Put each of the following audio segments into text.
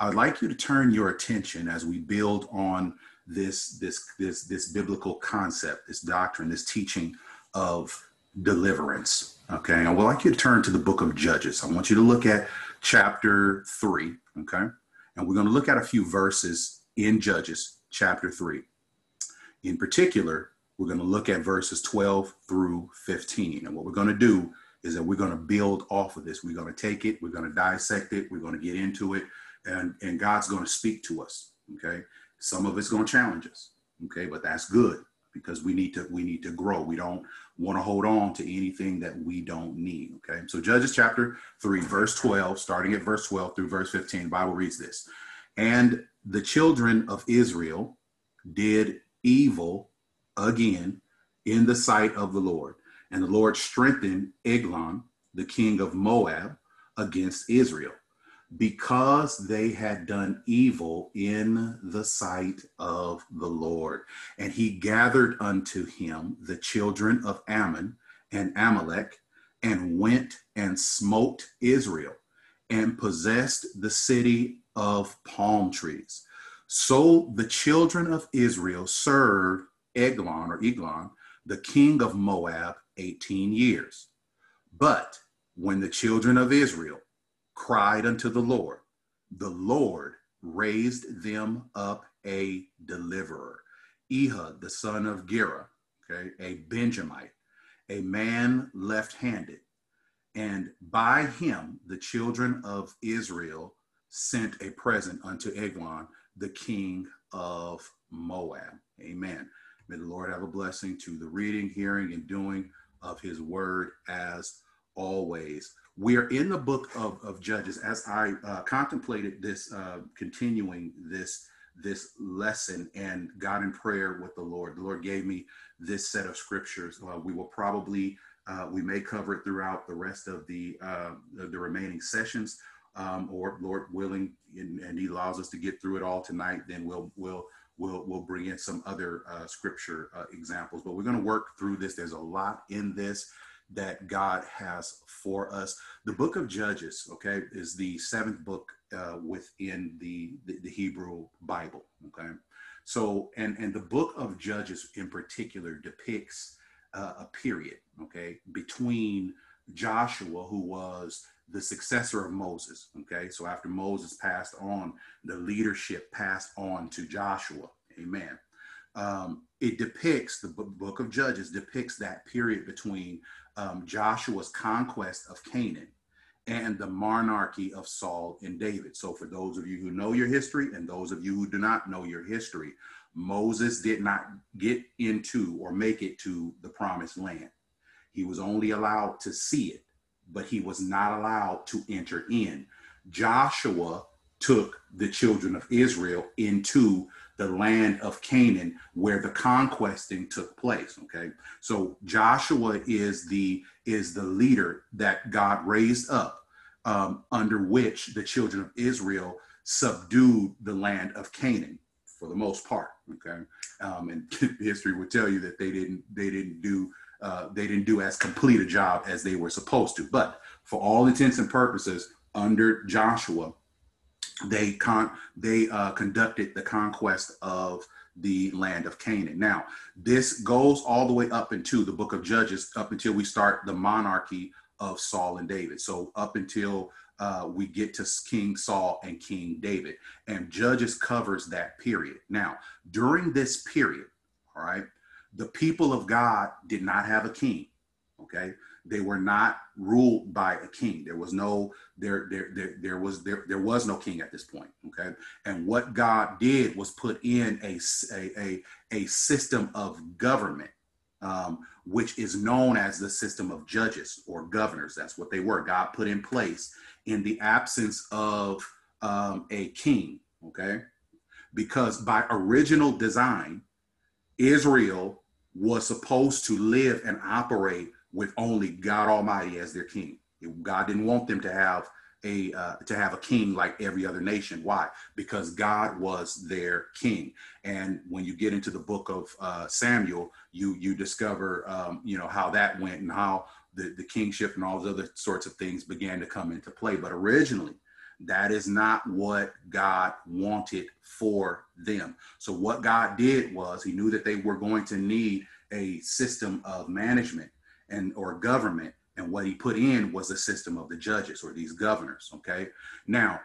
I'd like you to turn your attention as we build on this this this this biblical concept, this doctrine, this teaching of deliverance. Okay, I would like you to turn to the book of Judges. I want you to look at chapter three. Okay, and we're going to look at a few verses in Judges chapter three. In particular, we're going to look at verses 12 through 15. And what we're going to do is that we're going to build off of this. We're going to take it, we're going to dissect it, we're going to get into it, and, and God's going to speak to us. Okay. Some of it's going to challenge us. Okay. But that's good because we need to we need to grow. We don't want to hold on to anything that we don't need. Okay. So Judges chapter 3, verse 12, starting at verse 12 through verse 15, Bible reads this. And the children of Israel did evil again in the sight of the Lord. And the Lord strengthened Eglon, the king of Moab, against Israel because they had done evil in the sight of the Lord. And he gathered unto him the children of Ammon and Amalek and went and smote Israel and possessed the city of palm trees. So the children of Israel served Eglon or Eglon, the king of Moab, 18 years. But when the children of Israel cried unto the Lord, the Lord raised them up a deliverer, Ehud, the son of Gera, okay, a Benjamite, a man left handed. And by him, the children of Israel sent a present unto Eglon, the king of Moab. Amen. May the Lord have a blessing to the reading, hearing, and doing of his word as always. We are in the book of, of Judges. As I uh, contemplated this, uh, continuing this this lesson and got in prayer with the Lord, the Lord gave me this set of scriptures. Uh, we will probably uh, we may cover it throughout the rest of the uh, the remaining sessions, um, or Lord willing, and, and He allows us to get through it all tonight. Then we'll we'll we'll we'll bring in some other uh, scripture examples. But we're going to work through this. There's a lot in this that God has for us. The book of Judges, okay, is the seventh book uh, within the, the, the Hebrew Bible. Okay, so and and the book of Judges in particular depicts uh, a period, okay, between Joshua, who was the successor of Moses. Okay, so after Moses passed on, the leadership passed on to Joshua. Amen. Um, it depicts the book of Judges depicts that period between um, Joshua's conquest of Canaan and the monarchy of Saul and David. So, for those of you who know your history and those of you who do not know your history, Moses did not get into or make it to the promised land. He was only allowed to see it but he was not allowed to enter in. Joshua took the children of Israel into the land of Canaan where the conquesting took place okay so Joshua is the is the leader that God raised up um, under which the children of Israel subdued the land of Canaan for the most part okay um, and history would tell you that they didn't they didn't do uh, they didn't do as complete a job as they were supposed to. But for all intents and purposes, under Joshua, they con they uh, conducted the conquest of the land of Canaan. Now, this goes all the way up into the book of Judges, up until we start the monarchy of Saul and David. So up until uh, we get to King Saul and King David, and Judges covers that period. Now, during this period, all right, the people of God did not have a king. Okay. They were not ruled by a king. There was no there there there, there was there, there was no king at this point. Okay. And what God did was put in a a a, a system of government um, which is known as the system of judges or governors. That's what they were. God put in place in the absence of um, a king, okay? Because by original design, Israel was supposed to live and operate with only God Almighty as their king. God didn't want them to have a uh, to have a king like every other nation. Why? Because God was their king. And when you get into the book of uh, Samuel, you you discover um, you know how that went and how the, the kingship and all those other sorts of things began to come into play. But originally, That is not what God wanted for them. So, what God did was He knew that they were going to need a system of management and or government and what he put in was a system of the judges or these governors okay? Now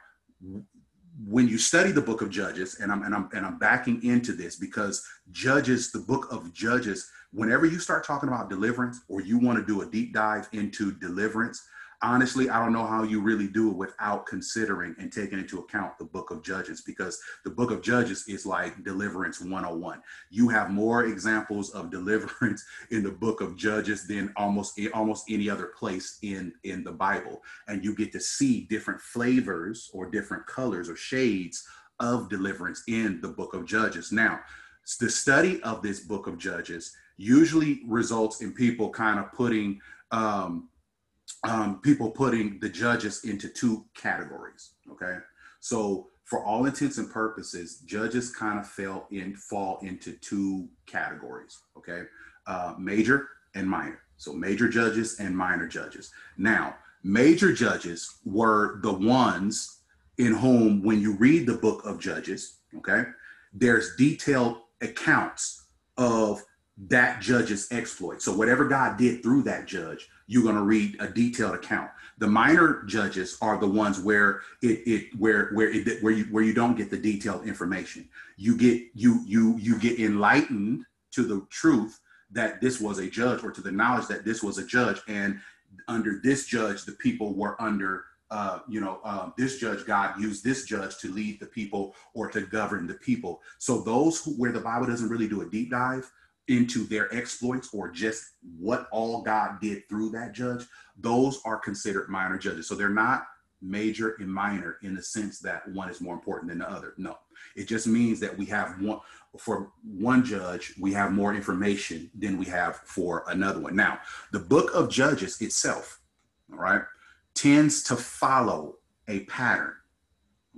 when you study the book of judges and I'm and I'm and I'm backing into this because judges the book of judges whenever you start talking about deliverance or you want to do a deep dive into deliverance honestly, I don't know how you really do it without considering and taking into account the book of Judges, because the book of Judges is like deliverance 101. You have more examples of deliverance in the book of Judges than almost almost any other place in in the Bible, and you get to see different flavors or different colors or shades of deliverance in the book of Judges. Now, the study of this book of Judges usually results in people kind of putting um, um, people putting the judges into two categories. Okay, so for all intents and purposes, judges kind of fell in fall into two categories. Okay, uh, major and minor. So major judges and minor judges. Now, major judges were the ones in whom, when you read the book of Judges, okay, there's detailed accounts of that judge's exploit. So whatever God did through that judge, you're going to read a detailed account. The minor judges are the ones where it, it where where it, where you where you don't get the detailed information. You get you you you get enlightened to the truth that this was a judge or to the knowledge that this was a judge and under this judge the people were under uh, you know, uh, this judge, God used this judge to lead the people or to govern the people. So those who, where the Bible doesn't really do a deep dive, into their exploits or just what all God did through that judge, those are considered minor judges. So they're not major and minor in the sense that one is more important than the other. No, it just means that we have one for one judge, we have more information than we have for another one. Now, the book of Judges itself, all right, tends to follow a pattern.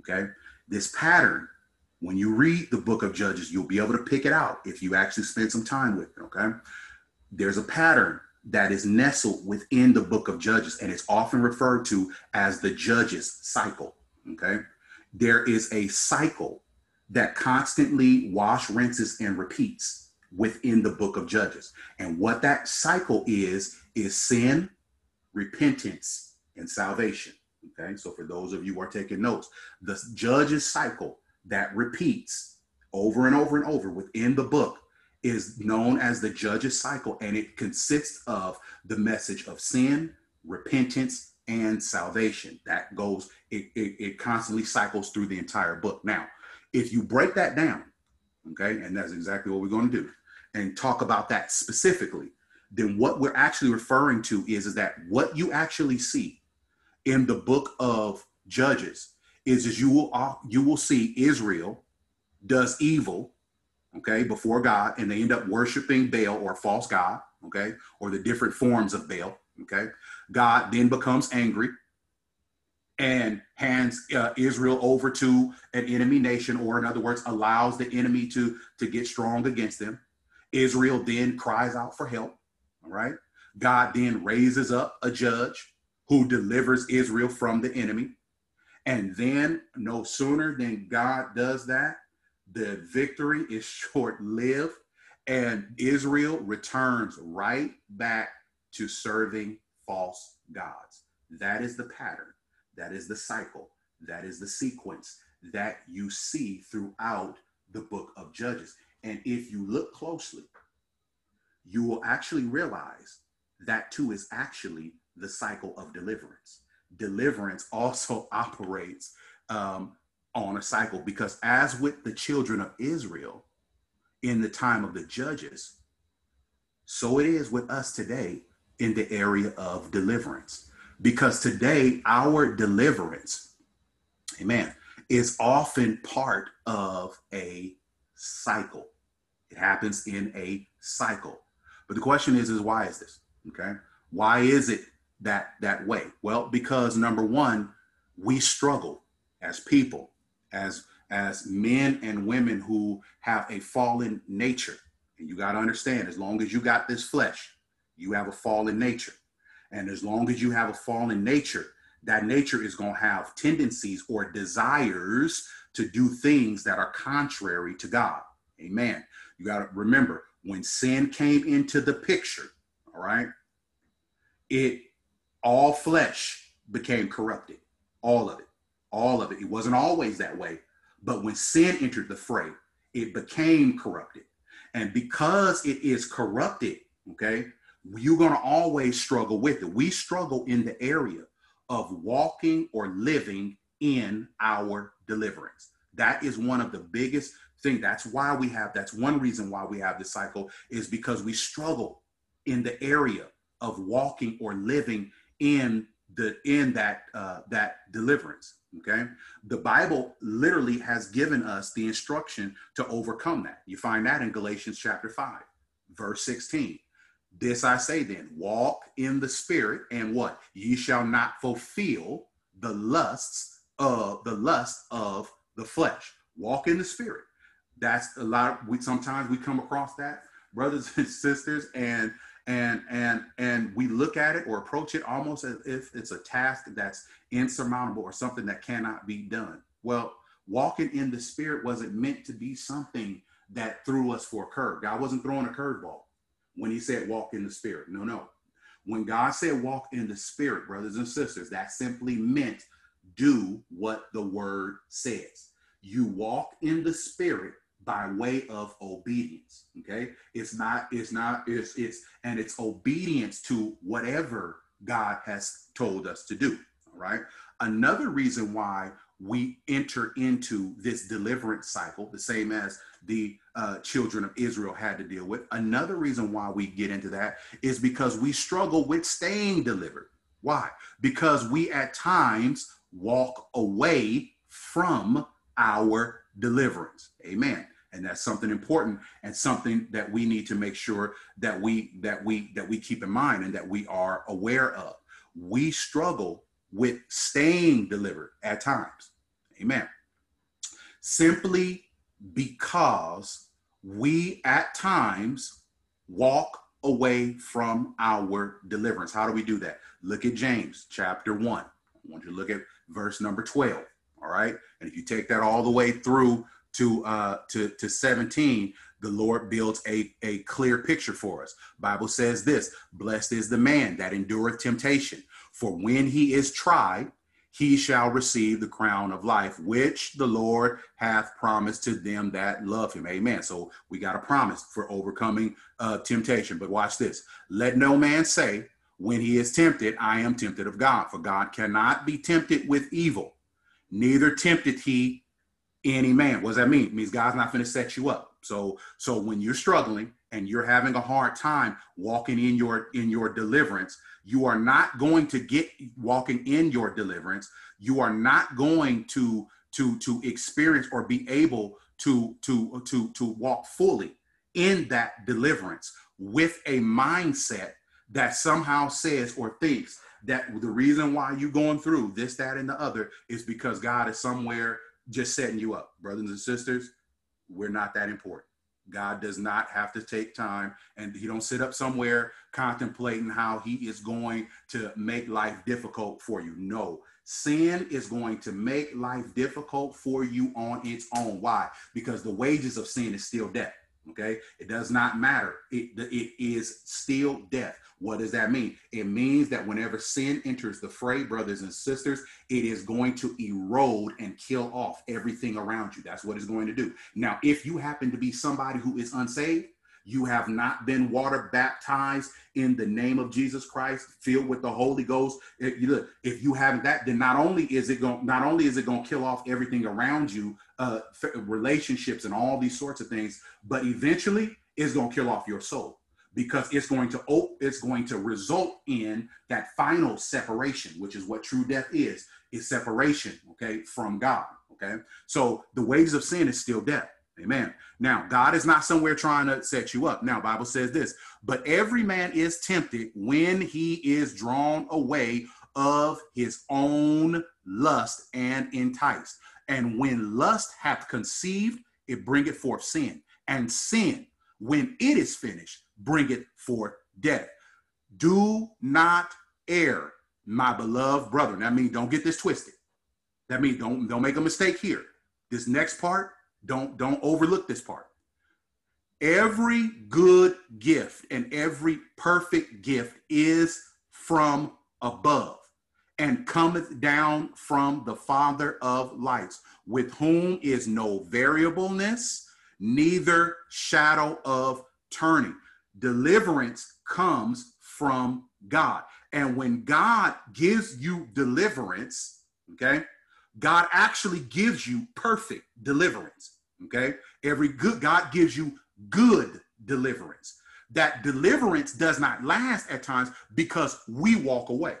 Okay. This pattern when you read the book of Judges, you'll be able to pick it out if you actually spend some time with it. Okay. There's a pattern that is nestled within the book of Judges, and it's often referred to as the Judges cycle. Okay. There is a cycle that constantly wash, rinses, and repeats within the book of Judges. And what that cycle is, is sin, repentance, and salvation. Okay. So for those of you who are taking notes, the Judges cycle that repeats over and over and over within the book is known as the judge's cycle and it consists of the message of sin repentance and salvation. That goes it, it, it, constantly cycles through the entire book. Now if you break that down okay and that's exactly what we're going to do and talk about that specifically then what we're actually referring to is, is that what you actually see in the book of judges is is you will you will see Israel does evil, okay, before God, and they end up worshiping Baal or false god, okay, or the different forms of Baal, okay. God then becomes angry and hands uh, Israel over to an enemy nation, or in other words, allows the enemy to to get strong against them. Israel then cries out for help. All right. God then raises up a judge who delivers Israel from the enemy. And then, no sooner than God does that, the victory is short lived, and Israel returns right back to serving false gods. That is the pattern, that is the cycle, that is the sequence that you see throughout the book of Judges. And if you look closely, you will actually realize that too is actually the cycle of deliverance deliverance also operates um, on a cycle because, as with the children of Israel in the time of the judges, so it is with us today in the area of deliverance. Because today, our deliverance, amen, is often part of a cycle. It happens in a cycle. But the question is, is why is this? Okay. Why is it that that way? Well, because number one, we struggle as people, as as men and women who have a fallen nature. And you got to understand, as long as you got this flesh, you have a fallen nature. And as long as you have a fallen nature, that nature is going to have tendencies or desires to do things that are contrary to God. Amen. You got to remember when sin came into the picture, all right, it all flesh became corrupted. All of it. All of it. It wasn't always that way. But when sin entered the fray, it became corrupted. And because it is corrupted, okay, you're going to always struggle with it. We struggle in the area of walking or living in our deliverance. That is one of the biggest things. That's why we have, that's one reason why we have this cycle is because we struggle in the area of walking or living in the in that uh, that deliverance okay the bible literally has given us the instruction to overcome that you find that in galatians chapter 5 verse 16 this I say then, walk in the spirit, and what? Ye shall not fulfill the lusts of the lust of the flesh. Walk in the spirit. That's a lot of we sometimes we come across that, brothers and sisters, and and and and we look at it or approach it almost as if it's a task that's insurmountable or something that cannot be done. Well, walking in the spirit wasn't meant to be something that threw us for a curve. God wasn't throwing a curveball when he said walk in the spirit. No, no. When God said walk in the spirit, brothers and sisters, that simply meant do what the word says. You walk in the spirit by way of obedience. Okay. It's not, it's not, it's, it's, and it's obedience to whatever God has told us to do. All right. Another reason why we enter into this deliverance cycle, the same as the uh, children of Israel had to deal with. Another reason why we get into that is because we struggle with staying delivered. Why? Because we at times walk away from our deliverance. Amen. And that's something important and something that we need to make sure that we that we that we keep in mind and that we are aware of. We struggle with staying delivered at times. Amen. Simply because we at times walk away from our deliverance. How do we do that? Look at James chapter 1. I want you to look at verse number 12. All right. And if you take that all the way through to uh to, to 17, the Lord builds a, a clear picture for us. Bible says this: blessed is the man that endureth temptation, for when he is tried, he shall receive the crown of life, which the Lord hath promised to them that love him. Amen. So we got a promise for overcoming uh, temptation. But watch this. Let no man say, when he is tempted, I am tempted of God. For God cannot be tempted with evil, neither tempted he any man. What does that mean? It means God's not going to set you up. So, so when you're struggling and you're having a hard time walking in your in your deliverance, you are not going to get walking in your deliverance you are not going to to to experience or be able to to to to walk fully in that deliverance with a mindset that somehow says or thinks that the reason why you're going through this that and the other is because god is somewhere just setting you up brothers and sisters we're not that important God does not have to take time and he don't sit up somewhere contemplating how he is going to make life difficult for you. No, sin is going to make life difficult for you on its own. Why? Because the wages of sin is still death. Okay. It does not matter. It, it is still death. What does that mean? It means that whenever sin enters the fray, brothers and sisters, it is going to erode and kill off everything around you. That's what it's going to do. Now, if you happen to be somebody who is unsaved, you have not been water baptized in the name of Jesus Christ, filled with the Holy Ghost. If you, if you haven't that, then not only is it going, not only is it going to kill off everything around you, uh, relationships and all these sorts of things, but eventually it's going to kill off your soul because it's going to it's going to result in that final separation which is what true death is is separation okay from god okay so the wages of sin is still death amen now god is not somewhere trying to set you up now bible says this but every man is tempted when he is drawn away of his own lust and enticed and when lust hath conceived it bringeth forth sin and sin when it is finished bringeth forth death. Do not err, my beloved brother. That means don't get this twisted. That means don't don't make a mistake here. This next part, don't don't overlook this part. Every good gift and every perfect gift is from above and cometh down from the Father of lights, with whom is no variableness, neither shadow of turning. Deliverance comes from God. And when God gives you deliverance, okay, God actually gives you perfect deliverance. Okay. Every good, God gives you good deliverance. That deliverance does not last at times because we walk away.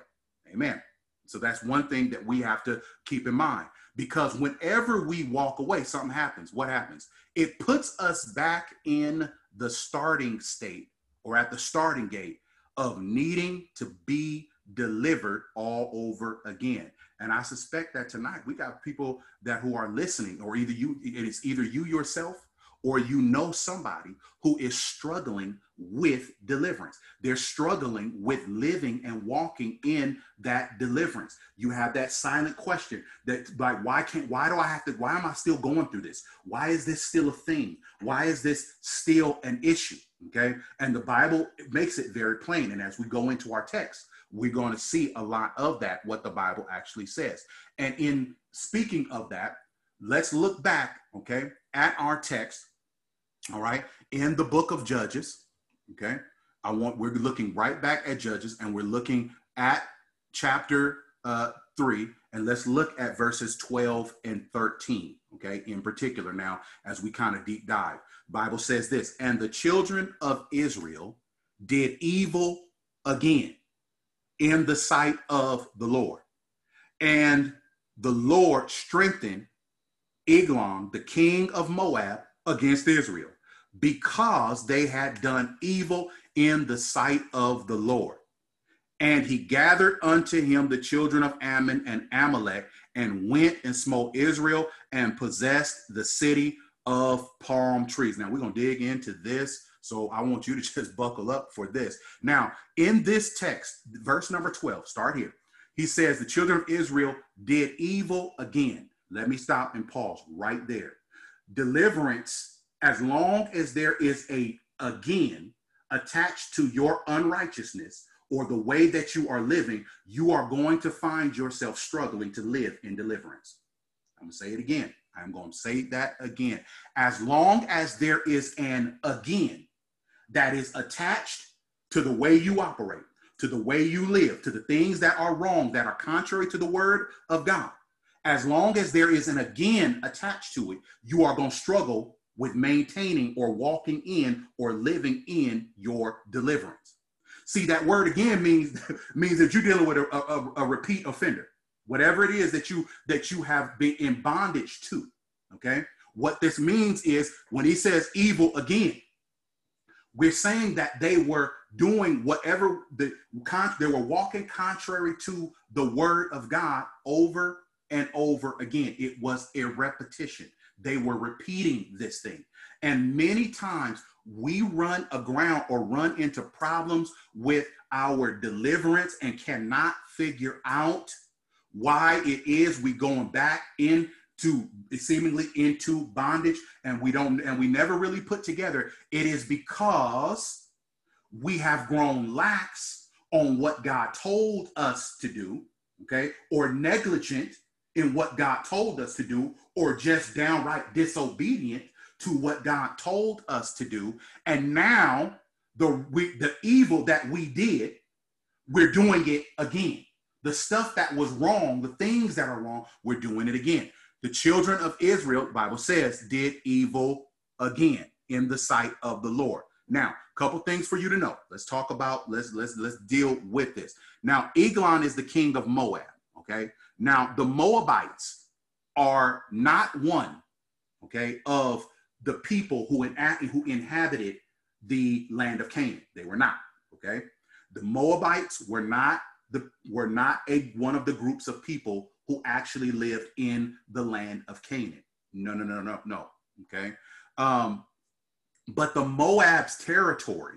Amen. So that's one thing that we have to keep in mind because whenever we walk away, something happens. What happens? It puts us back in the starting state or at the starting gate of needing to be delivered all over again. And I suspect that tonight we got people that who are listening, or either you, it is either you yourself or you know somebody who is struggling with deliverance. They're struggling with living and walking in that deliverance. You have that silent question that like why can't why do I have to why am I still going through this? Why is this still a thing? Why is this still an issue? Okay? And the Bible makes it very plain and as we go into our text, we're going to see a lot of that what the Bible actually says. And in speaking of that, let's look back, okay, at our text all right, in the book of Judges. Okay, I want we're looking right back at Judges and we're looking at chapter uh, three, and let's look at verses 12 and 13. Okay, in particular, now as we kind of deep dive, Bible says this, and the children of Israel did evil again in the sight of the Lord. And the Lord strengthened Eglon, the king of Moab, against Israel because they had done evil in the sight of the Lord. And he gathered unto him the children of Ammon and Amalek and went and smote Israel and possessed the city of palm trees. Now we're going to dig into this. So I want you to just buckle up for this. Now, in this text, verse number 12, start here. He says, The children of Israel did evil again. Let me stop and pause right there. Deliverance as long as there is a again attached to your unrighteousness or the way that you are living, you are going to find yourself struggling to live in deliverance. I'm going to say it again. I'm going to say that again. As long as there is an again that is attached to the way you operate, to the way you live, to the things that are wrong, that are contrary to the word of God, as long as there is an again attached to it, you are going to struggle with maintaining or walking in or living in your deliverance. See, that word again means means that you're dealing with a, a, a repeat offender, whatever it is that you that you have been in bondage to. Okay, what this means is when he says evil again, we're saying that they were doing whatever the they were walking contrary to the word of God over and over again. It was a repetition. They were repeating this thing. And many times we run aground or run into problems with our deliverance and cannot figure out why it is we going back into seemingly into bondage and we don't and we never really put together it is because we have grown lax on what God told us to do okay or negligent in what God told us to do, or just downright disobedient to what God told us to do. And now the we, the evil that we did, we're doing it again. The stuff that was wrong, the things that are wrong, we're doing it again. The children of Israel, Bible says, did evil again in the sight of the Lord. Now, a couple things for you to know. Let's talk about let's let's let's deal with this. Now, Eglon is the king of Moab. Okay, now, the Moabites are not one, okay, of the people who, in, who inhabited the land of Canaan. They were not, okay? The Moabites were not the were not a one of the groups of people who actually lived in the land of Canaan. No, no, no, no, no. Okay. Um, but the Moab's territory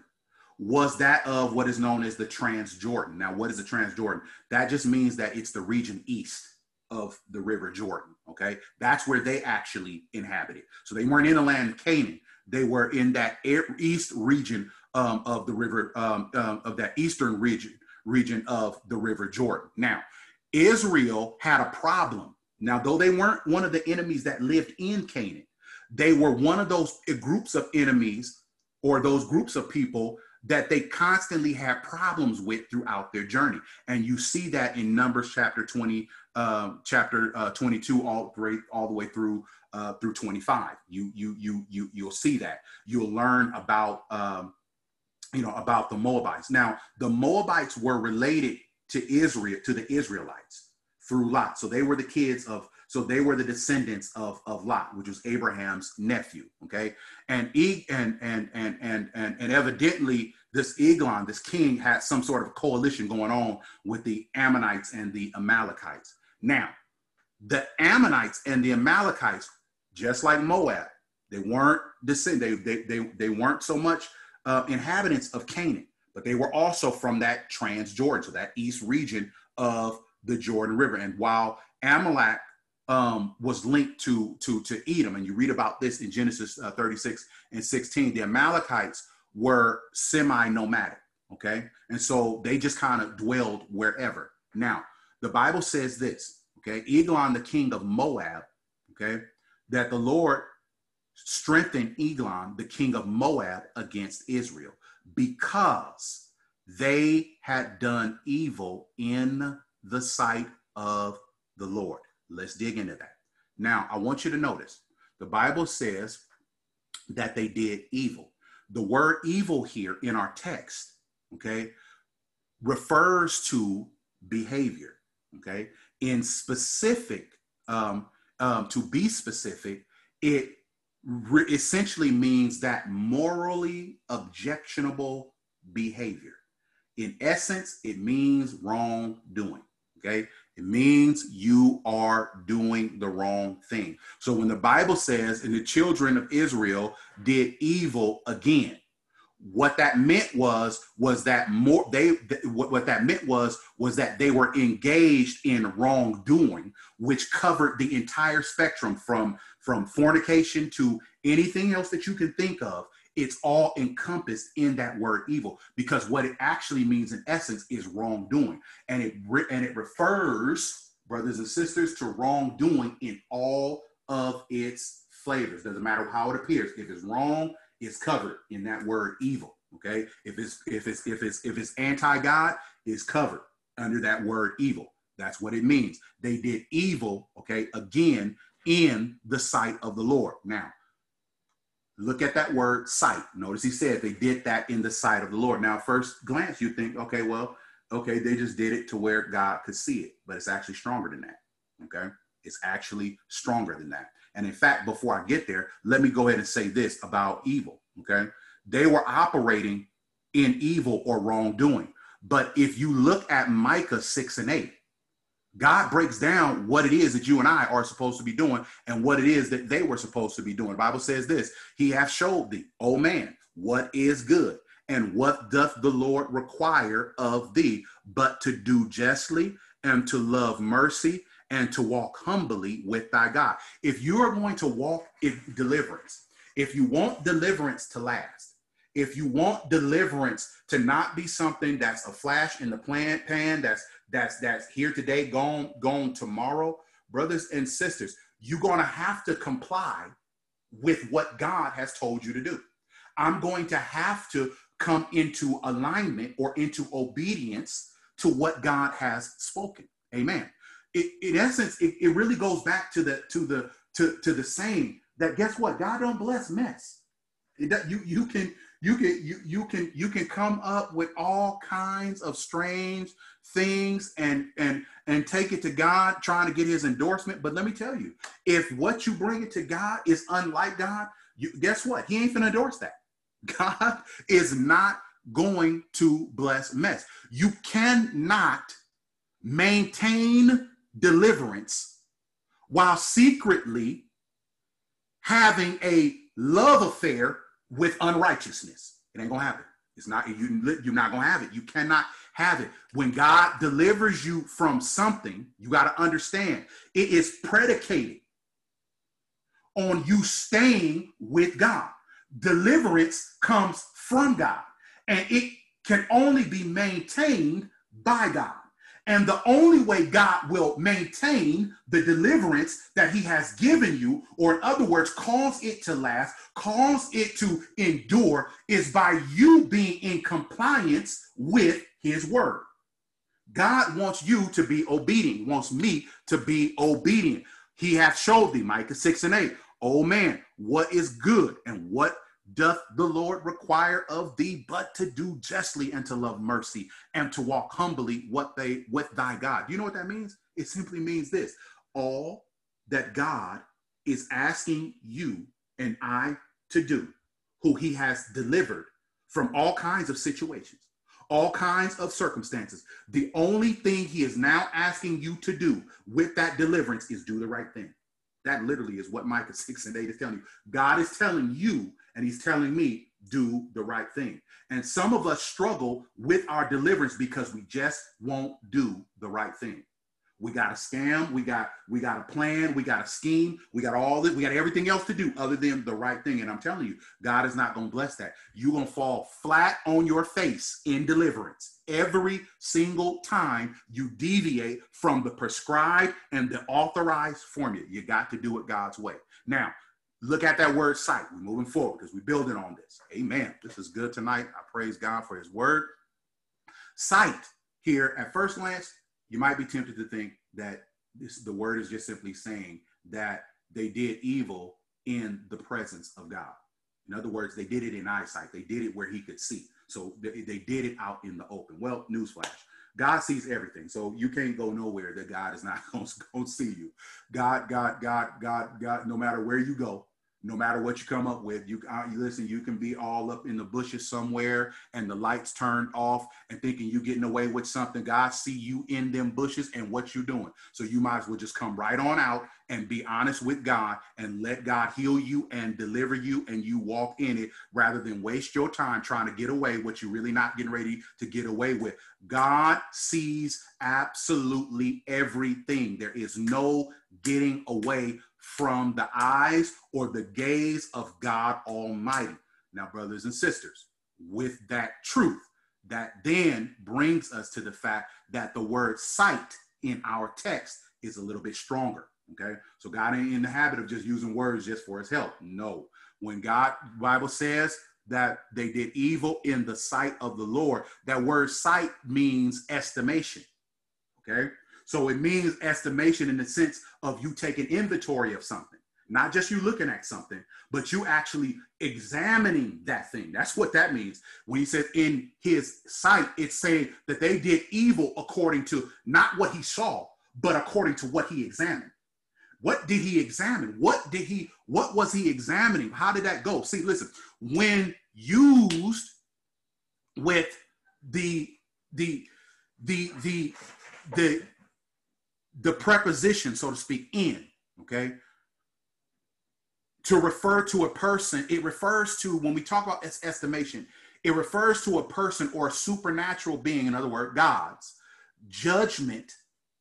was that of what is known as the Transjordan. Now, what is the Transjordan? That just means that it's the region east of the River Jordan. Okay, that's where they actually inhabited. So they weren't in the land of Canaan. They were in that east region um, of the river, um, um, of that eastern region, region of the River Jordan. Now, Israel had a problem. Now, though they weren't one of the enemies that lived in Canaan, they were one of those groups of enemies or those groups of people that they constantly had problems with throughout their journey. And you see that in Numbers chapter 20, uh, chapter uh, 22, all, right, all the way through uh, through 25. You you you you you'll see that. You'll learn about um, you know about the Moabites. Now the Moabites were related to Israel to the Israelites through Lot. So they were the kids of so they were the descendants of, of Lot, which was Abraham's nephew. Okay. And e and and and and and, and evidently this Eglon, this king, had some sort of coalition going on with the Ammonites and the Amalekites. Now, the Ammonites and the Amalekites, just like Moab, they weren't descend, they, they, they, they weren't so much uh, inhabitants of Canaan, but they were also from that Transjordan, so that east region of the Jordan River. And while Amalek um, was linked to, to, to Edom, and you read about this in Genesis uh, 36 and 16, the Amalekites were semi-nomadic, okay? And so they just kind of dwelled wherever. Now, the Bible says this, okay? Eglon, the king of Moab, okay, that the Lord strengthened Eglon, the king of Moab, against Israel because they had done evil in the sight of the Lord. Let's dig into that. Now, I want you to notice the Bible says that they did evil. The word evil here in our text, okay, refers to behavior, okay? In specific, um, um, to be specific, it re- essentially means that morally objectionable behavior. In essence, it means wrongdoing. Okay. It means you are doing the wrong thing. So when the Bible says, and the children of Israel did evil again, what that meant was was that more they what, what that meant was was that they were engaged in wrongdoing which covered the entire spectrum from from fornication to anything else that you can think of it's all encompassed in that word evil because what it actually means in essence is wrongdoing. And it and it refers brothers and sisters to wrongdoing in all of its flavors. Doesn't matter how it appears. If it's wrong it's covered in that word evil okay? If it's if it's if it's if it's anti-god it's covered under that word evil. That's what it means. They did evil okay again in the sight of the lord now look at that word sight. Notice he said they did that in the sight of the Lord. Now, first glance, you think, okay, well, okay, they just did it to where God could see it, but it's actually stronger than that. Okay. It's actually stronger than that. And in fact, before I get there, let me go ahead and say this about evil. Okay. They were operating in evil or wrongdoing. But if you look at Micah 6 and 8, God breaks down what it is that you and I are supposed to be doing and what it is that they were supposed to be doing. The Bible says this He hath showed thee, O man, what is good, and what doth the Lord require of thee, but to do justly and to love mercy and to walk humbly with thy God. If you are going to walk in deliverance, if you want deliverance to last, if you want deliverance to not be something that's a flash in the plant pan, that's that's that's here today, gone gone tomorrow, brothers and sisters, you're gonna have to comply with what God has told you to do. I'm going to have to come into alignment or into obedience to what God has spoken. Amen. It, in essence, it, it really goes back to the to the to, to the saying that guess what? God don't bless mess. It, you you can you can you, you can you can come up with all kinds of strange things and and and take it to God trying to get his endorsement. But let me tell you if what you bring it to God is unlike God you guess what? He ain't gonna endorse that. God is not going to bless mess. You cannot maintain deliverance while secretly having a love affair with unrighteousness. It ain't gonna happen. It's not you. You're not gonna have it. You cannot have it. When God delivers you from something, you got to understand it is predicated on you staying with God. Deliverance comes from God, and it can only be maintained by God. And the only way God will maintain the deliverance that He has given you, or in other words, cause it to last, cause it to endure, is by you being in compliance with His word. God wants you to be obedient, wants me to be obedient. He hath showed thee, Micah 6 and 8. Oh man, what is good and what doth the Lord require of thee but to do justly and to love mercy and to walk humbly what they with thy God. You know what that means? It simply means this all that God is asking you and I to do, who he has delivered from all kinds of situations, all kinds of circumstances. The only thing he is now asking you to do with that deliverance is do the right thing. That literally is what Micah 6 and 8 is telling you. God is telling you and he's telling me, do the right thing. And some of us struggle with our deliverance because we just won't do the right thing. We got a scam, we got we got a plan, we got a scheme, we got all this, we got everything else to do other than the right thing. And I'm telling you, God is not to bless that. You're to fall flat on your face in deliverance every single time you deviate from the prescribed and the authorized formula. You got to do it God's way. Now, look at that word sight. We're moving forward because we're building on this. Amen. This is good tonight. I praise God for his word. Sight here at first glance, you might be tempted to think that this the word is just simply saying that they did evil in the presence of God. In other words, they did it in eyesight. They did it where he could see. So they, they did it out in the open. Well, newsflash. God sees everything. So you can't go nowhere that God is not going to see you. God, God, God, God, God, no matter where you go, no matter what you come up with you, uh, you listen you can be all up in the bushes somewhere and the lights turned off and thinking you're getting away with something. God see you in them bushes and what you're doing. So you might as well just come right on out and be honest with god and let god heal you and deliver you and you walk in it rather than waste your time trying to get away what you're really not getting ready to get away with. God sees absolutely everything. There is no getting away from the eyes or the gaze of God Almighty. Now, brothers and sisters, with that truth, that then brings us to the fact that the word sight in our text is a little bit stronger. Okay, so God ain't in the habit of just using words just for his help. No, when God Bible says that they did evil in the sight of the Lord, that word sight means estimation. Okay, so it means estimation in the sense of you taking inventory of something, not just you looking at something, but you actually examining that thing. That's what that means. When he says in his sight, it's saying that they did evil according to not what he saw, but according to what he examined. What did he examine? What did he, what was he examining? How did that go? See, listen, when used with the, the, the, the, the, the preposition, so to speak, in, okay? To refer to a person, it refers to, when we talk about estimation, it refers to a person or a supernatural being, in other words, God's judgment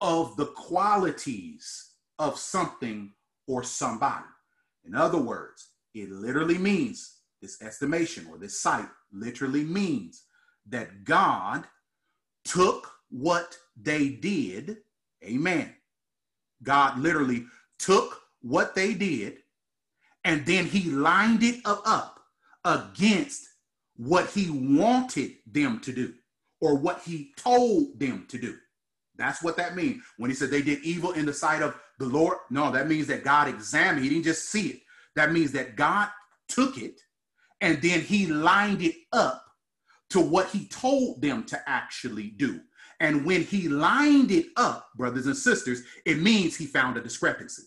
of the qualities of something or somebody. In other words, it literally means this estimation or this sight literally means that God took what they did Amen. God literally took what they did and then he lined it up against what he wanted them to do or what he told them to do. That's what that means. When he said they did evil in the sight of the Lord, no, that means that God examined. He didn't just see it. That means that God took it and then he lined it up to what he told them to actually do. And when he lined it up, brothers and sisters, it means he found a discrepancy.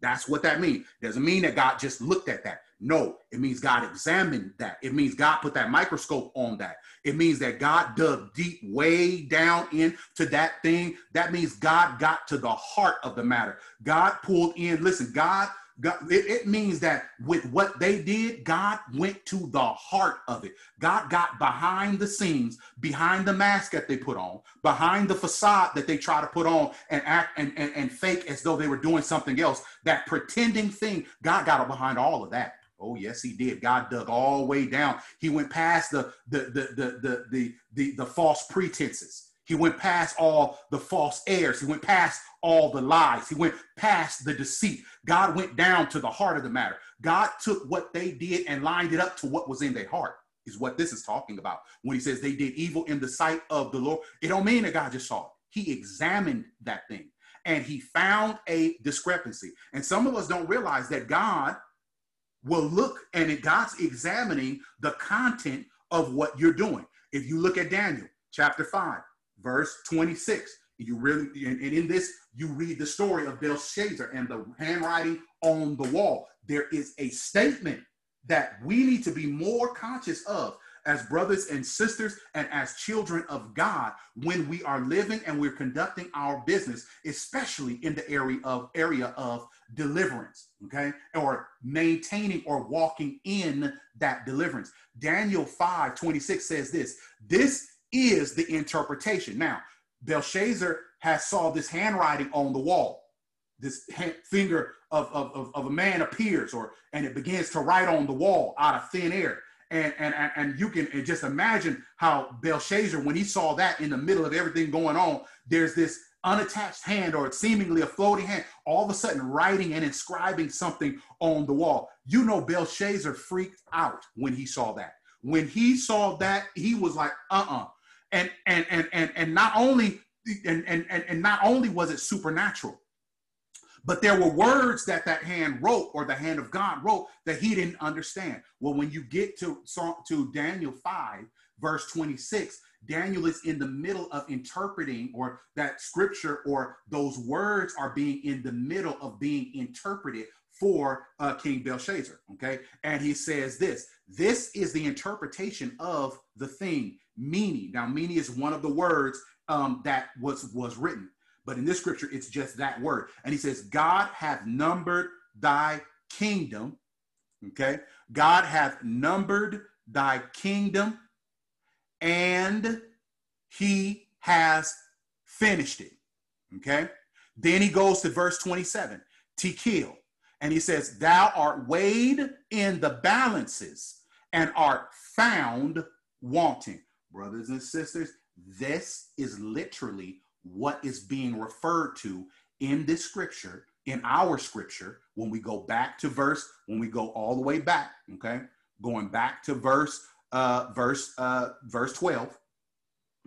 That's what that means. Doesn't mean that God just looked at that. No, it means God examined that. It means God put that microscope on that. It means that God dug deep, way down into that thing. That means God got to the heart of the matter. God pulled in, listen, God God, it, it, means that with what they did, God went to the heart of it. God got behind the scenes, behind the mask that they put on, behind the facade that they try to put on and act and, and, and fake as though they were doing something else. That pretending thing, God got behind all of that. Oh, yes, he did. God dug all the way down. He went past the the the the the the, the, the false pretenses. He went past all the false airs. He went past all the lies. He went past the deceit. God went down to the heart of the matter. God took what they did and lined it up to what was in their heart, is what this is talking about. When he says they did evil in the sight of the Lord, it don't mean that God just saw it. He examined that thing and he found a discrepancy. And some of us don't realize that God will look and God's examining the content of what you're doing. If you look at Daniel chapter 5, verse 26. You really, and, in this, you read the story of Belshazzar and the handwriting on the wall. There is a statement that we need to be more conscious of as brothers and sisters and as children of God when we are living and we're conducting our business, especially in the area of area of deliverance, okay? Or maintaining or walking in that deliverance. Daniel 5 26 says this: This is the interpretation. Now, Belshazzar has saw this handwriting on the wall. This hand, finger of, of, of, a man appears, or and it begins to write on the wall out of thin air. And, and, and you can just imagine how Belshazzar, when he saw that in the middle of everything going on, there's this unattached hand or seemingly a floating hand, all of a sudden writing and inscribing something on the wall. You know, Belshazzar freaked out when he saw that. When he saw that, he was like, uh uh-uh. uh and and and and, and not only and, and and not only was it supernatural but there were words that that hand wrote or the hand of god wrote that he didn't understand. Well when you get to to daniel 5 verse 26 daniel is in the middle of interpreting or that scripture or those words are being in the middle of being interpreted for uh, king belshazzar okay and he says this this is the interpretation of the thing Mene. Now, Mene is one of the words um, that was was written, but in this scripture, it's just that word. And he says, "God hath numbered thy kingdom." Okay, God hath numbered thy kingdom, and He has finished it. Okay. Then he goes to verse 27, Tekel, and he says, Thou art weighed in the balances and art found wanting. Brothers and sisters, this is literally what is being referred to in this scripture, in our scripture, when we go back to verse, when we go all the way back, okay, going back to verse, uh, verse, uh, verse 12,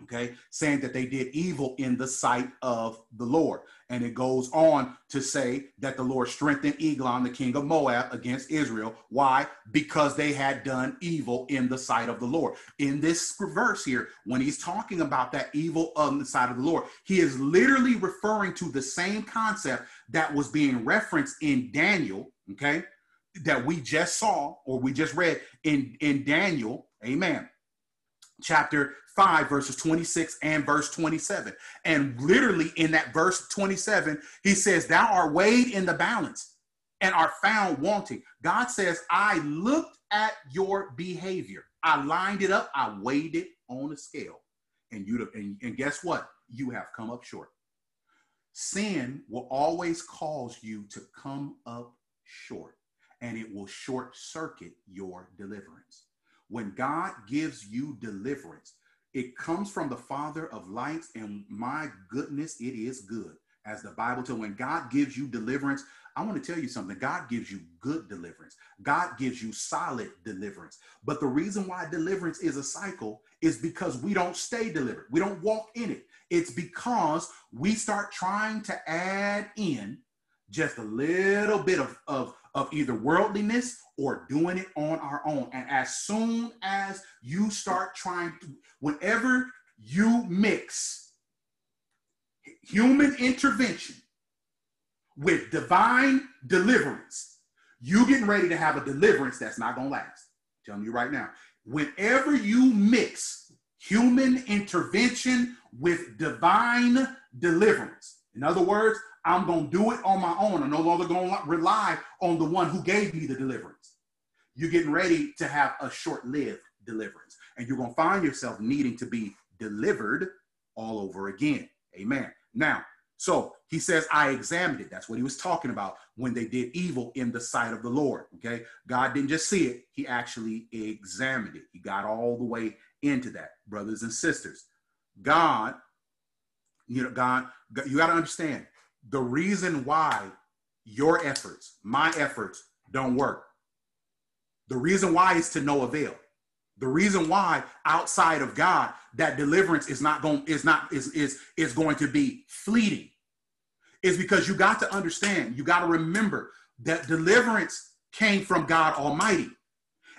okay, saying that they did evil in the sight of the Lord. And it goes on to say that the Lord strengthened Eglon, the king of Moab, against Israel. Why? Because they had done evil in the sight of the Lord. In this verse here, when he's talking about that evil on the side of the Lord, he is literally referring to the same concept that was being referenced in Daniel, okay, that we just saw or we just read in, in Daniel, amen, chapter 5, verses 26 and verse 27. And literally in that verse 27, he says, Thou art weighed in the balance and are found wanting. God says, I looked at your behavior. I lined it up, I weighed it on a scale. And you and, and guess what? You have come up short. Sin will always cause you to come up short, and it will short circuit your deliverance. When God gives you deliverance, it comes from the Father of lights, and my goodness, it is good. As the Bible tells, when God gives you deliverance, I want to tell you something. God gives you good deliverance. God gives you solid deliverance. But the reason why deliverance is a cycle is because we don't stay delivered. We don't walk in it. It's because we start trying to add in just a little bit of, of, of either worldliness or doing it on our own. And as soon as you start trying to, whenever you mix human intervention with divine deliverance, you getting ready to have a deliverance that's not to last. I'm telling you right now. Whenever you mix human intervention with divine deliverance, in other words, I'm going to do it on my own. I'm no longer going to rely on the one who gave me the deliverance. You're getting ready to have a short lived deliverance, and you're going to find yourself needing to be delivered all over again. Amen. Now, so he says, I examined it. That's what he was talking about when they did evil in the sight of the Lord. Okay. God didn't just see it, he actually examined it. He got all the way into that, brothers and sisters. God, you know, God, you got to understand the reason why your efforts, my efforts, don't work. The reason why is to no avail. The reason why outside of God that deliverance is not going is not is is is going to be fleeting is because you got to understand, you got to remember that deliverance came from God Almighty.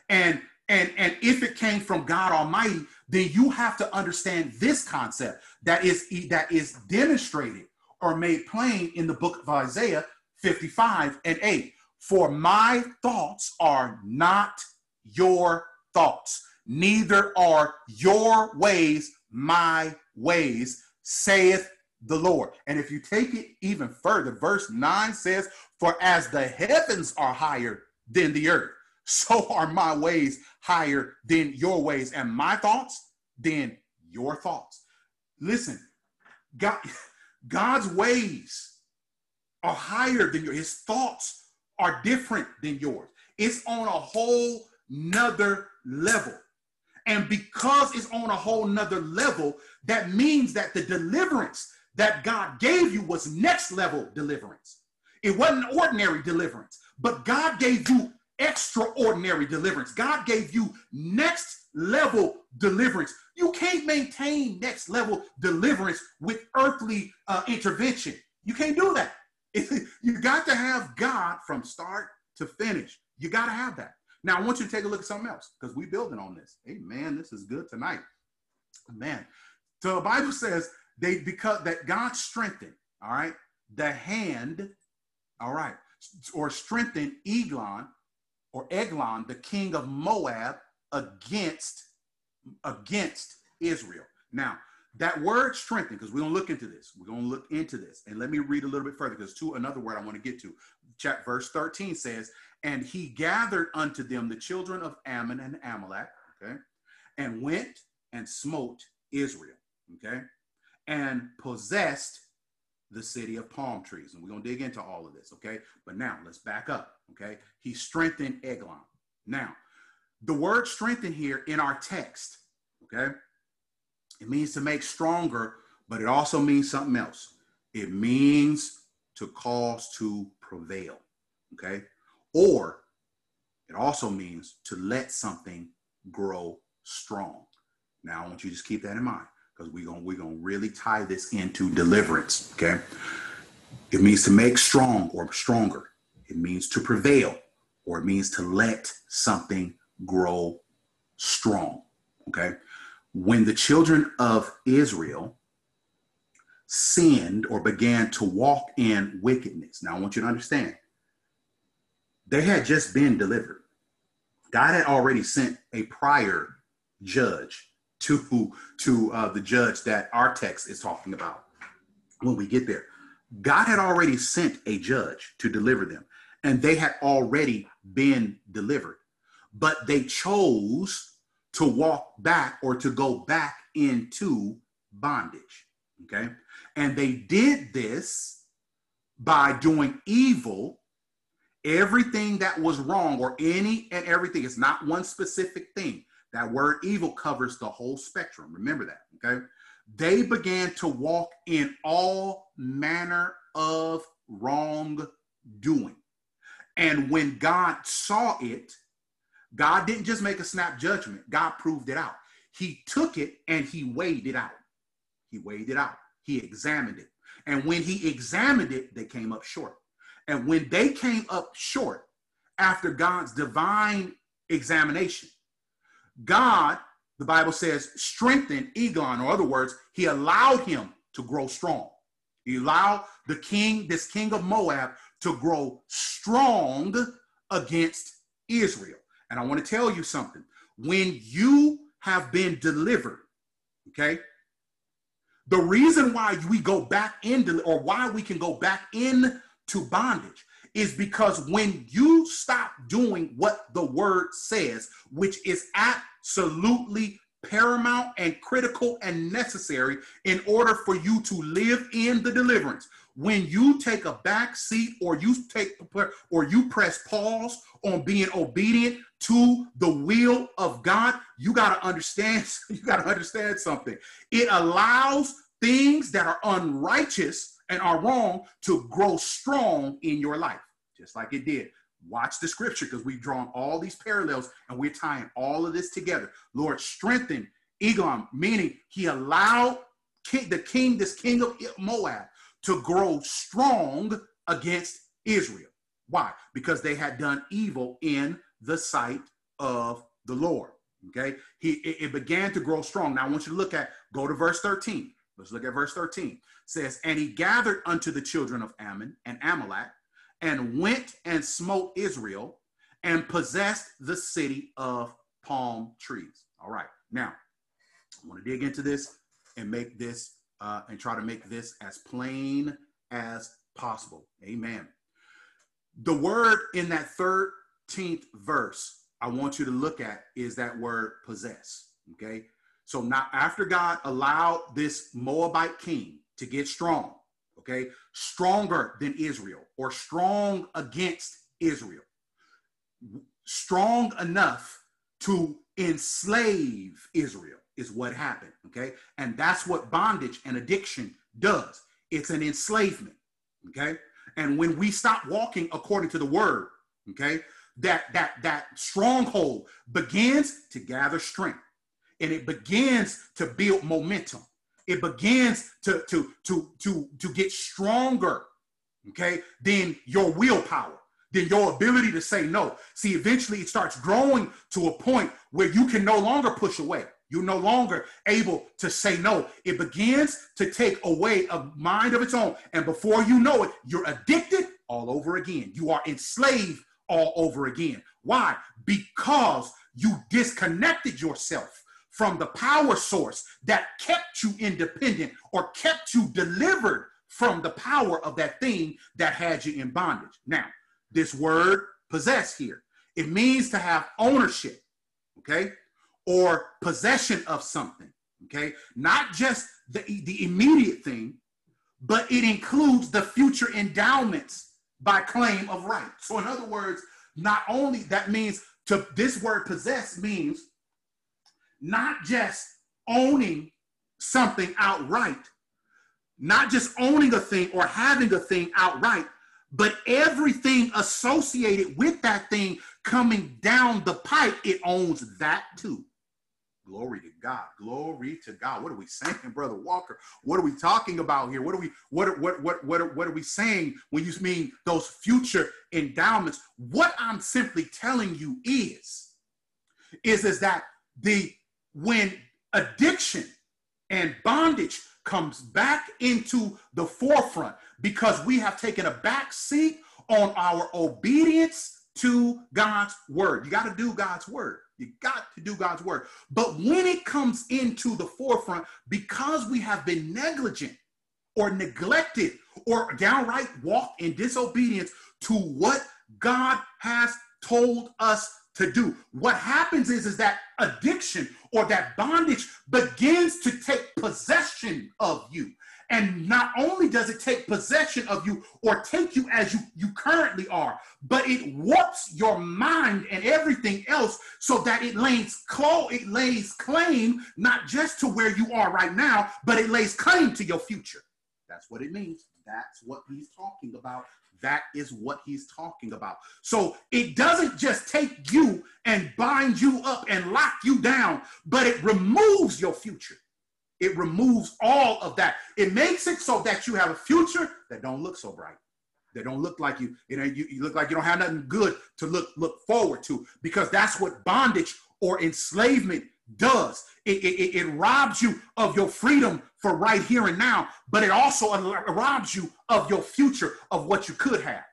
And and and if it came from God Almighty, then you have to understand this concept that is that is demonstrated or made plain in the book of Isaiah 55 and 8. For my thoughts are not your thoughts, neither are your ways my ways, saith the Lord. And if you take it even further, verse 9 says, For as the heavens are higher than the earth, so are my ways higher than your ways, and my thoughts than your thoughts. Listen, God, God's ways are higher than yours. His thoughts are different than yours. It's on a whole nother level. And because it's on a whole nother level, that means that the deliverance that God gave you was next level deliverance. It wasn't ordinary deliverance, but God gave you extraordinary deliverance. God gave you next level deliverance. You can't maintain next level deliverance with earthly uh, intervention. You can't do that. you got to have God from start to finish. You got to have that. Now, I want you to take a look at something else because we're building on this. Hey, man, this is good tonight. Man. So the Bible says they because that God strengthened, all right, the hand, all right, or strengthened Eglon or Eglon, the king of Moab, against against Israel. Now, that word strengthen, because we're gonna look into this. We're gonna look into this. And let me read a little bit further, because to another word I want to get to. Chat verse 13 says, and he gathered unto them the children of Ammon and Amalek, okay, and went and smote Israel, okay, and possessed the city of palm trees. And we're going to dig into all of this, okay? But now let's back up, okay? He strengthened Eglon. Now, the word strengthen here in our text, okay? It means to make stronger, but it also means something else. It means to cause to prevail, okay? Or it also means to let something grow strong. Now, I want you to just keep that in mind because we're going we're going to really tie this into deliverance, okay? It means to make strong or stronger. It means to prevail or it means to let something grow strong, okay? When the children of Israel sinned or began to walk in wickedness. Now, I want you to understand, they had just been delivered. God had already sent a prior judge to to uh, the judge that our text is talking about when we get there. God had already sent a judge to deliver them, and they had already been delivered, but they chose to walk back or to go back into bondage. Okay, and they did this by doing evil everything that was wrong or any and everything it's not one specific thing that word evil covers the whole spectrum. Remember that, okay? They began to walk in all manner of wrongdoing. And when God saw it, God didn't just make a snap judgment, God proved it out. He took it and he weighed it out. He weighed it out. He examined it. And when he examined it, they came up short. And when they came up short after God's divine examination, God, the Bible says, strengthened Eglon, or other words, he allowed him to grow strong. He allowed the king, this king of Moab, to grow strong against Israel. And I want to tell you something. When you have been delivered, okay, The reason why we go back into, or why we can go back into bondage, is because when you stop doing what the word says, which is absolutely paramount and critical and necessary in order for you to live in the deliverance. When you take a back seat or you take or you press pause on being obedient to the will of God, you got to understand you got to understand something. It allows things that are unrighteous and are wrong to grow strong in your life just like it did. Watch the scripture because we've drawn all these parallels and we're tying all of this together. Lord, strengthen Eglon, meaning he allowed king, the king, this king of Moab, to grow strong against Israel. Why? Because they had done evil in the sight of the Lord. Okay, he it, it, began to grow strong. Now I want you to look at go to verse 13. Let's look at verse 13. It says, and he gathered unto the children of Ammon and Amalek and went and smote Israel and possessed the city of palm trees. All right. Now, I want to dig into this and make this uh, and try to make this as plain as possible. Amen. The word in that 13th verse I want you to look at is that word possess. Okay. So now, after God allowed this Moabite king to get strong, okay, stronger than Israel or strong against Israel, strong enough to enslave Israel is what happened, okay? And that's what bondage and addiction does. It's an enslavement, okay? And when we stop walking according to the word, okay, that that that stronghold begins to gather strength and it begins to build momentum it begins to to to to to get stronger okay than your willpower than your ability to say no. See eventually it starts growing to a point where you can no longer push away. You're no longer able to say no. It begins to take away a mind of its own. And before you know it you're addicted all over again. You are enslaved all over again. Why? Because you disconnected yourself from the power source that kept you independent or kept you delivered from the power of that thing that had you in bondage. Now, this word possess here, it means to have ownership, okay, or possession of something, okay, not just the, the immediate thing, but it includes the future endowments by claim of right. So, in other words, not only that means to this word possess means not just owning something outright, not just owning a thing or having a thing outright, but everything associated with that thing coming down the pipe, it owns that too. Glory to God. Glory to God. What are we saying, Brother Walker? What are we talking about here? What are we what are, what what what are, what are we saying when you mean those future endowments? What I'm simply telling you is is is that the when addiction and bondage comes back into the forefront because we have taken a back seat on our obedience to God's word. You got to do God's word. You got to do God's word. But when it comes into the forefront, because we have been negligent or neglected or downright walked in disobedience to what God has told us to do. What happens is, is that addiction or that bondage begins to take possession of you. And not only does it take possession of you or take you as you, you currently are, but it warps your mind and everything else so that it lays, it lays claim not just to where you are right now, but it lays claim to your future. That's what it means. That's what he's talking about that is what he's talking about. So it doesn't just take you and bind you up and lock you down, but it removes your future. It removes all of that. It makes it so that you have a future that don't look so bright. That don't look like you, you know, you, you look like you don't have nothing good to look look forward to because that's what bondage or enslavement does. It, it, it, robs you of your freedom for right here and now, but it also robs you of your future of what you could have.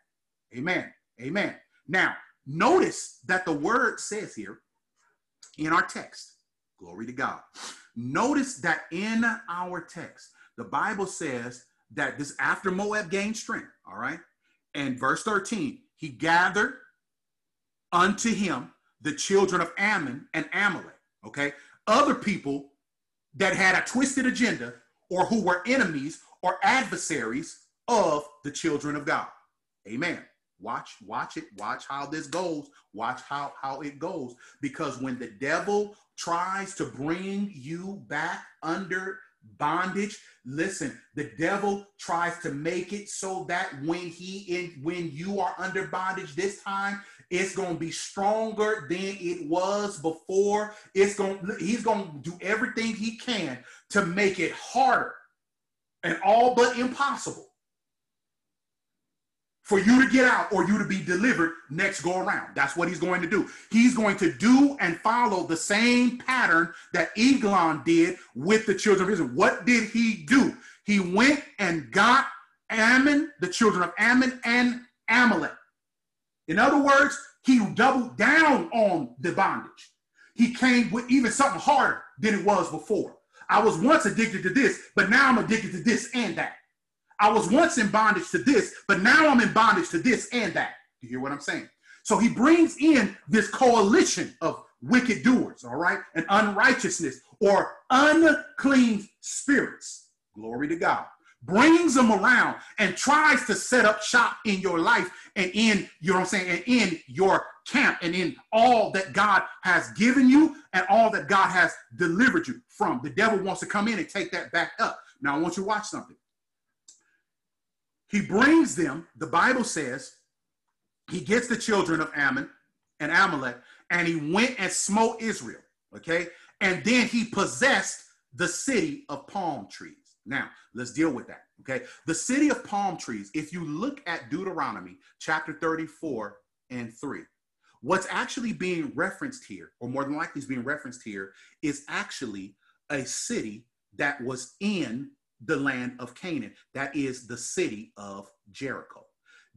Amen. Amen. Now, notice that the word says here in our text, glory to God. Notice that in our text, the Bible says that this after Moab gained strength, all right? And verse 13, he gathered unto him the children of Ammon and Amalek, okay? Other people that had a twisted agenda or who were enemies or adversaries of the children of God. Amen. Watch, watch it, watch how this goes, watch how, how it goes. Because when the devil tries to bring you back under bondage. Listen the devil tries to make it so that when he in when you are under bondage this time it's going to be stronger than it was before. It's going he's going to do everything he can to make it harder and all but impossible for you to get out or you to be delivered next go around. That's what he's going to do. He's going to do and follow the same pattern that Eglon did with the children of Israel. What did he do? He went and got Ammon, the children of Ammon, and Amalek. In other words, he doubled down on the bondage. He came with even something harder than it was before. I was once addicted to this, but now I'm addicted to this and that. I was once in bondage to this, but now I'm in bondage to this and that. Do you hear what I'm saying? So he brings in this coalition of wicked doers, all right, and unrighteousness or unclean spirits. Glory to God. Brings them around and tries to set up shop in your life and in, you know what I'm saying, and in your camp and in all that God has given you and all that God has delivered you from. The devil wants to come in and take that back up. Now I want you to watch something. He brings them, the Bible says, he gets the children of Ammon and Amalek, and he went and smote Israel. Okay. And then he possessed the city of palm trees. Now, let's deal with that. Okay. The city of palm trees, if you look at Deuteronomy chapter 34 and 3, what's actually being referenced here, or more than likely is being referenced here, is actually a city that was in the land of Canaan. That is the city of Jericho.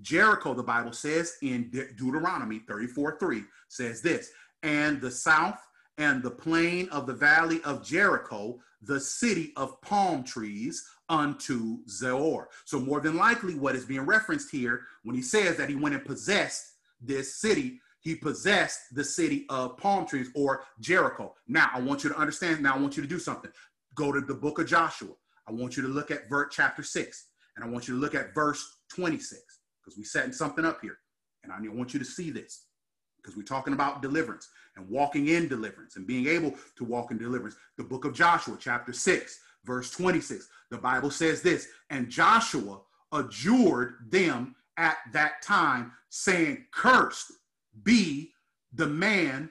Jericho, the Bible says in De- Deuteronomy 34 3, says this, and the south and the plain of the valley of Jericho, the city of palm trees unto Zoar. So, more than likely, what is being referenced here when he says that he went and possessed this city, he possessed the city of palm trees or Jericho. Now, I want you to understand. Now, I want you to do something. Go to the book of Joshua. I want you to look at verse chapter 6, and I want you to look at verse 26, because we're setting something up here. And I want you to see this, because we're talking about deliverance and walking in deliverance and being able to walk in deliverance. The book of Joshua, chapter 6, verse 26, the Bible says this, and Joshua adjured them at that time, saying, Cursed be the man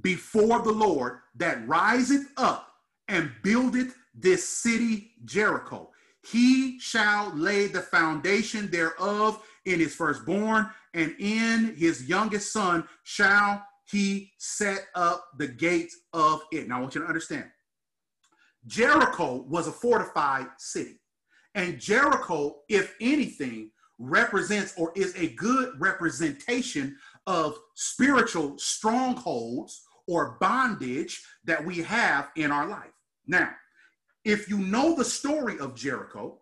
before the Lord that riseth up and buildeth this city Jericho. He shall lay the foundation thereof in his firstborn, and in his youngest son shall he set up the gates of it. Now, I want you to understand Jericho was a fortified city. And Jericho, if anything, represents or is a good representation of spiritual strongholds or bondage that we have in our life. Now, if you know the story of Jericho,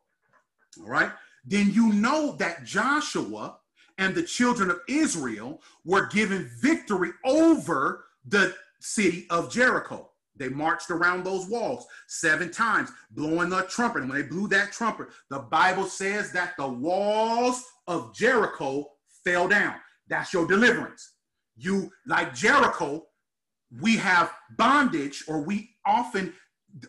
all right, then you know that Joshua and the children of Israel were given victory over the city of Jericho. They marched around those walls seven times, blowing the trumpet. And when they blew that trumpet, the Bible says that the walls of Jericho fell down. That's your deliverance. You, like Jericho, we have bondage, or we often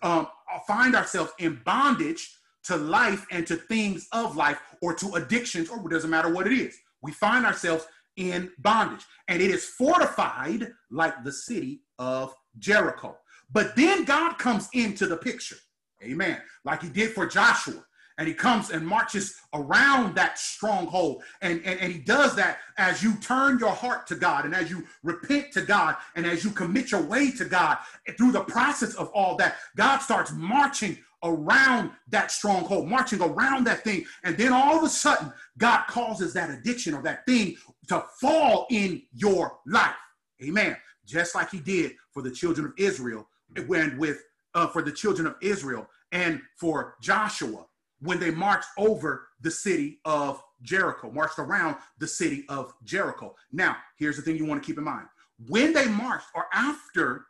um, find ourselves in bondage to life and to things of life or to addictions, or it doesn't matter what it is. We find ourselves in bondage, and it is fortified like the city of Jericho. But then God comes into the picture, amen, like he did for Joshua and he comes and marches around that stronghold. And, and, and he does that as you turn your heart to god and as you repent to god and as you commit your way to god through the process of all that god starts marching around that stronghold marching around that thing. And then all of a sudden god causes that addiction or that thing to fall in your life. Amen. Just like he did for the children of israel when with uh, for the children of israel and for Joshua when they marched over the city of Jericho, marched around the city of Jericho. Now, here's the thing you want to keep in mind. When they marched or after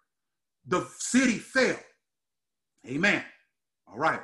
the city fell, amen. All right.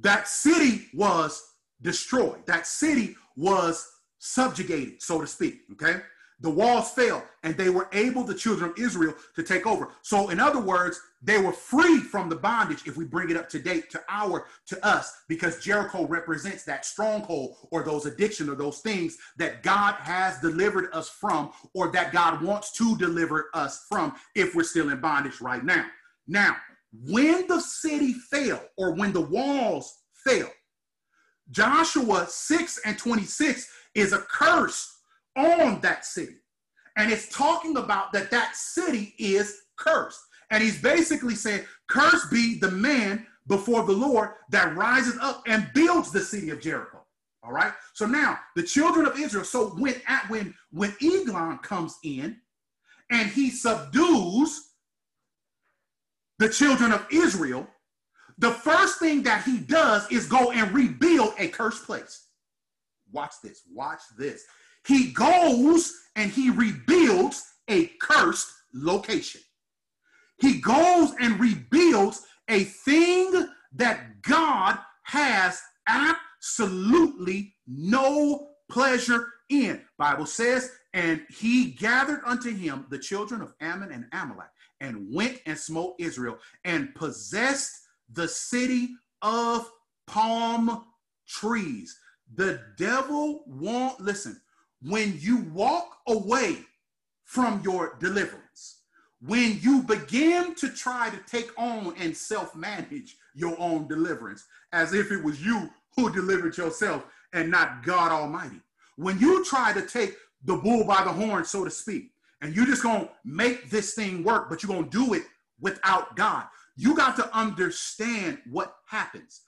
That city was destroyed. That city was subjugated, so to speak. Okay the walls fell and they were able, the children of Israel, to take over. So, in other words, they were free from the bondage if we bring it up to date to our, to us, because Jericho represents that stronghold or those addiction or those things that God has delivered us from or that God wants to deliver us from if we're still in bondage right now. Now, when the city fell or when the walls fell, Joshua 6 and 26 is a curse on that city. And it's talking about that that city is cursed. And he's basically saying, Cursed be the man before the Lord that rises up and builds the city of Jericho. All right. So now the children of Israel. So when at when when Eglon comes in and he subdues the children of Israel, the first thing that he does is go and rebuild a cursed place. Watch this. Watch this. He goes and he rebuilds a cursed location. He goes and rebuilds a thing that God has absolutely no pleasure in. Bible says, and he gathered unto him the children of Ammon and Amalek and went and smote Israel and possessed the city of palm trees. The devil won't listen when you walk away from your deliverance, when you begin to try to take on and self manage your own deliverance as if it was you who delivered yourself and not God Almighty, when you try to take the bull by the horn, so to speak, and you're just gonna make this thing work, but you're gonna do it without God, you got to understand what happens.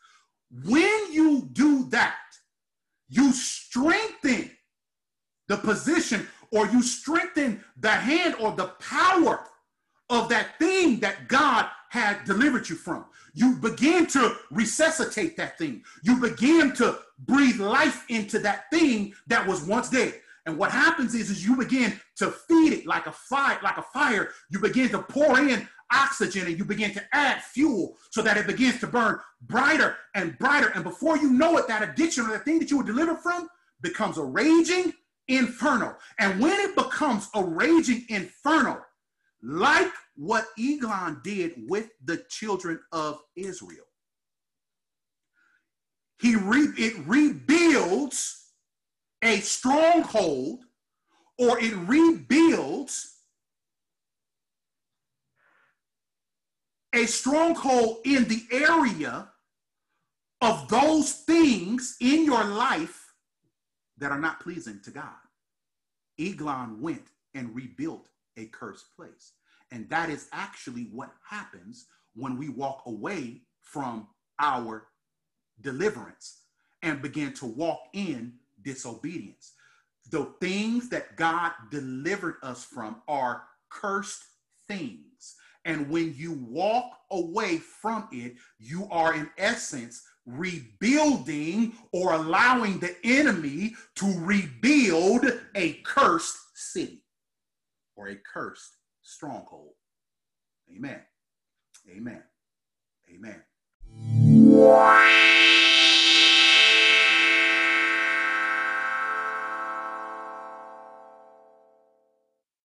When you do that, you strengthen the position or you strengthen the hand or the power of that thing that God had delivered you from. You begin to resuscitate that thing. You begin to breathe life into that thing that was once dead. And what happens is, is you begin to feed it like a fire, like a fire. You begin to pour in oxygen and you begin to add fuel so that it begins to burn brighter and brighter. And before you know it, that addiction or that thing that you were delivered from becomes a raging inferno. And when it becomes a raging inferno, like what Eglon did with the children of Israel, he re- it rebuilds a stronghold or it rebuilds a stronghold in the area of those things in your life that are not pleasing to God. Eglon went and rebuilt a cursed place. And that is actually what happens when we walk away from our deliverance and begin to walk in disobedience. The things that God delivered us from are cursed things. And when you walk away from it, you are in essence rebuilding or allowing the enemy to rebuild a cursed city or a cursed stronghold. Amen. Amen. Amen.